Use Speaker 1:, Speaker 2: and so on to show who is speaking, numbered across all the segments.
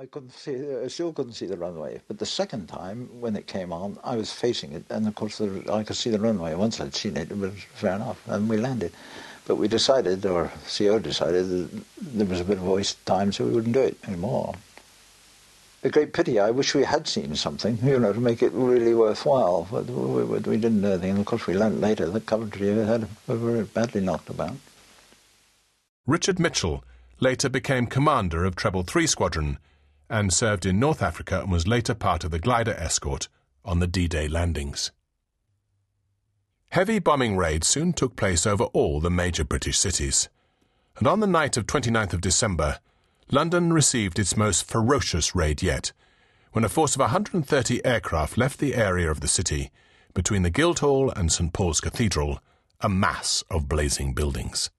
Speaker 1: I couldn't see, uh, I still couldn't see the runway. But the second time, when it came on, I was facing it, and of course the, I could see the runway. Once I'd seen it, it was fair enough, and we landed. But we decided, or CO decided, that there was a bit of waste time, so we wouldn't do it anymore. A great pity. I wish we had seen something, you know, to make it really worthwhile. But we, we, we didn't do anything. And of course, we learned later that Coventry had were very badly knocked about.
Speaker 2: Richard Mitchell later became commander of Treble 3 Squadron and served in North Africa and was later part of the glider escort on the D-Day landings. Heavy bombing raids soon took place over all the major British cities, and on the night of 29th of December, London received its most ferocious raid yet, when a force of 130 aircraft left the area of the city between the Guildhall and St Paul's Cathedral, a mass of blazing buildings.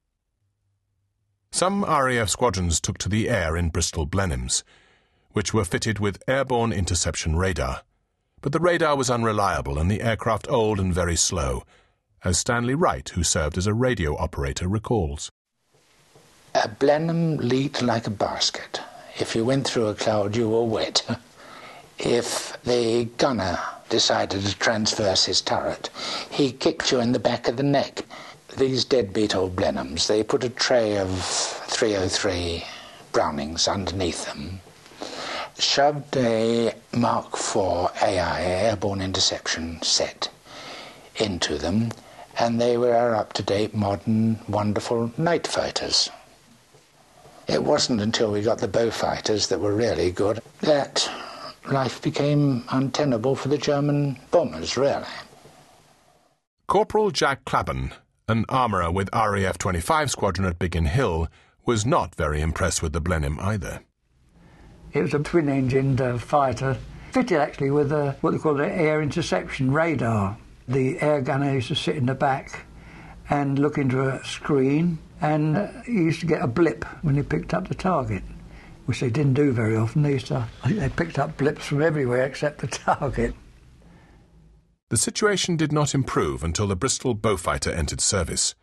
Speaker 2: Some RAF squadrons took to the air in Bristol Blenheims, which were fitted with airborne interception radar. But the radar was unreliable and the aircraft old and very slow, as Stanley Wright, who served as a radio operator, recalls.
Speaker 3: A Blenheim leaked like a basket. If you went through a cloud, you were wet. if the gunner decided to transverse his turret, he kicked you in the back of the neck. These deadbeat old Blenheims, they put a tray of 303 Brownings underneath them shoved a Mark IV AI airborne interception set into them, and they were up to date, modern, wonderful night fighters. It wasn't until we got the Beaufighters that were really good that life became untenable for the German bombers, really.
Speaker 2: Corporal Jack Clabban, an armourer with RAF 25 Squadron at Biggin Hill, was not very impressed with the Blenheim either.
Speaker 4: It was a twin-engined uh, fighter, fitted actually with a, what they call an air interception radar. The air gunner used to sit in the back and look into a screen, and uh, he used to get a blip when he picked up the target, which they didn't do very often. They used to, they picked up blips from everywhere except the target.
Speaker 2: The situation did not improve until the Bristol Beaufighter entered service.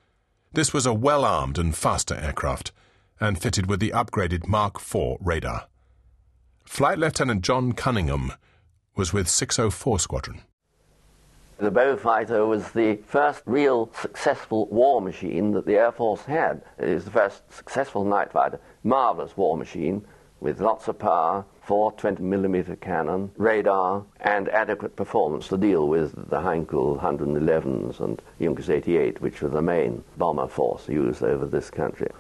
Speaker 2: This was a well armed and faster aircraft, and fitted with the upgraded Mark IV radar. Flight Lieutenant John Cunningham was with 604 Squadron.
Speaker 5: The Beaufighter was the first real successful war machine that the Air Force had. It was the first successful night fighter. Marvelous war machine with lots of power, four 20 millimeter cannon, radar, and adequate performance to deal with the Heinkel 111s and Junkers 88, which were the main bomber force used over this country.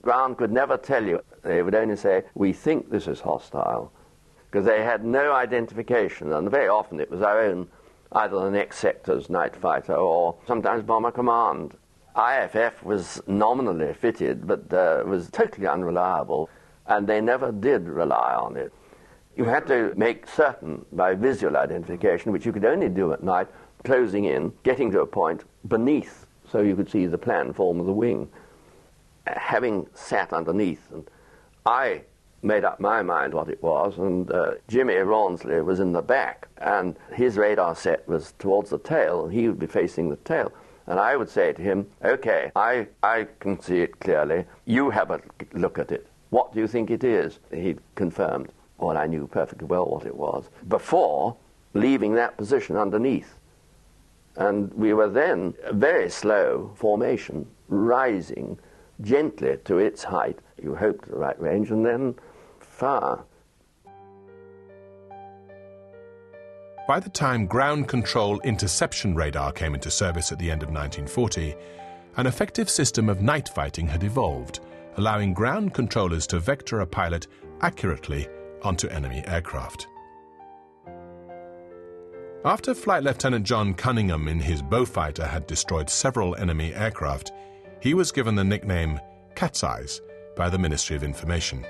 Speaker 5: Ground could never tell you. They would only say, we think this is hostile, because they had no identification, and very often it was our own, either the next sector's night fighter or sometimes bomber command. IFF was nominally fitted, but uh, was totally unreliable, and they never did rely on it. You had to make certain by visual identification, which you could only do at night, closing in, getting to a point beneath so you could see the plan form of the wing having sat underneath, and I made up my mind what it was, and uh, Jimmy Rawnsley was in the back, and his radar set was towards the tail, and he would be facing the tail. And I would say to him, okay, I, I can see it clearly. You have a look at it. What do you think it is? He confirmed. Well, I knew perfectly well what it was before leaving that position underneath. And we were then a very slow formation, rising gently to its height. You hope to the right range and then fire.
Speaker 2: By the time ground control interception radar came into service at the end of 1940, an effective system of night fighting had evolved, allowing ground controllers to vector a pilot accurately onto enemy aircraft. After Flight Lieutenant John Cunningham in his Beaufighter had destroyed several enemy aircraft, he was given the nickname Cat's Eyes by the Ministry of Information.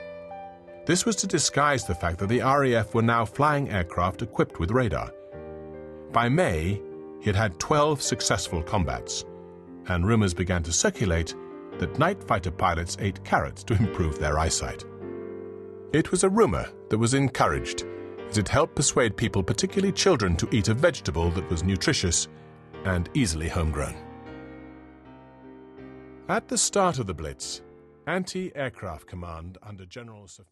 Speaker 2: This was to disguise the fact that the RAF were now flying aircraft equipped with radar. By May, he had had 12 successful combats, and rumors began to circulate that night fighter pilots ate carrots to improve their eyesight. It was a rumor that was encouraged, as it helped persuade people, particularly children, to eat a vegetable that was nutritious and easily homegrown. At the start of the Blitz, Anti Aircraft Command under General Sir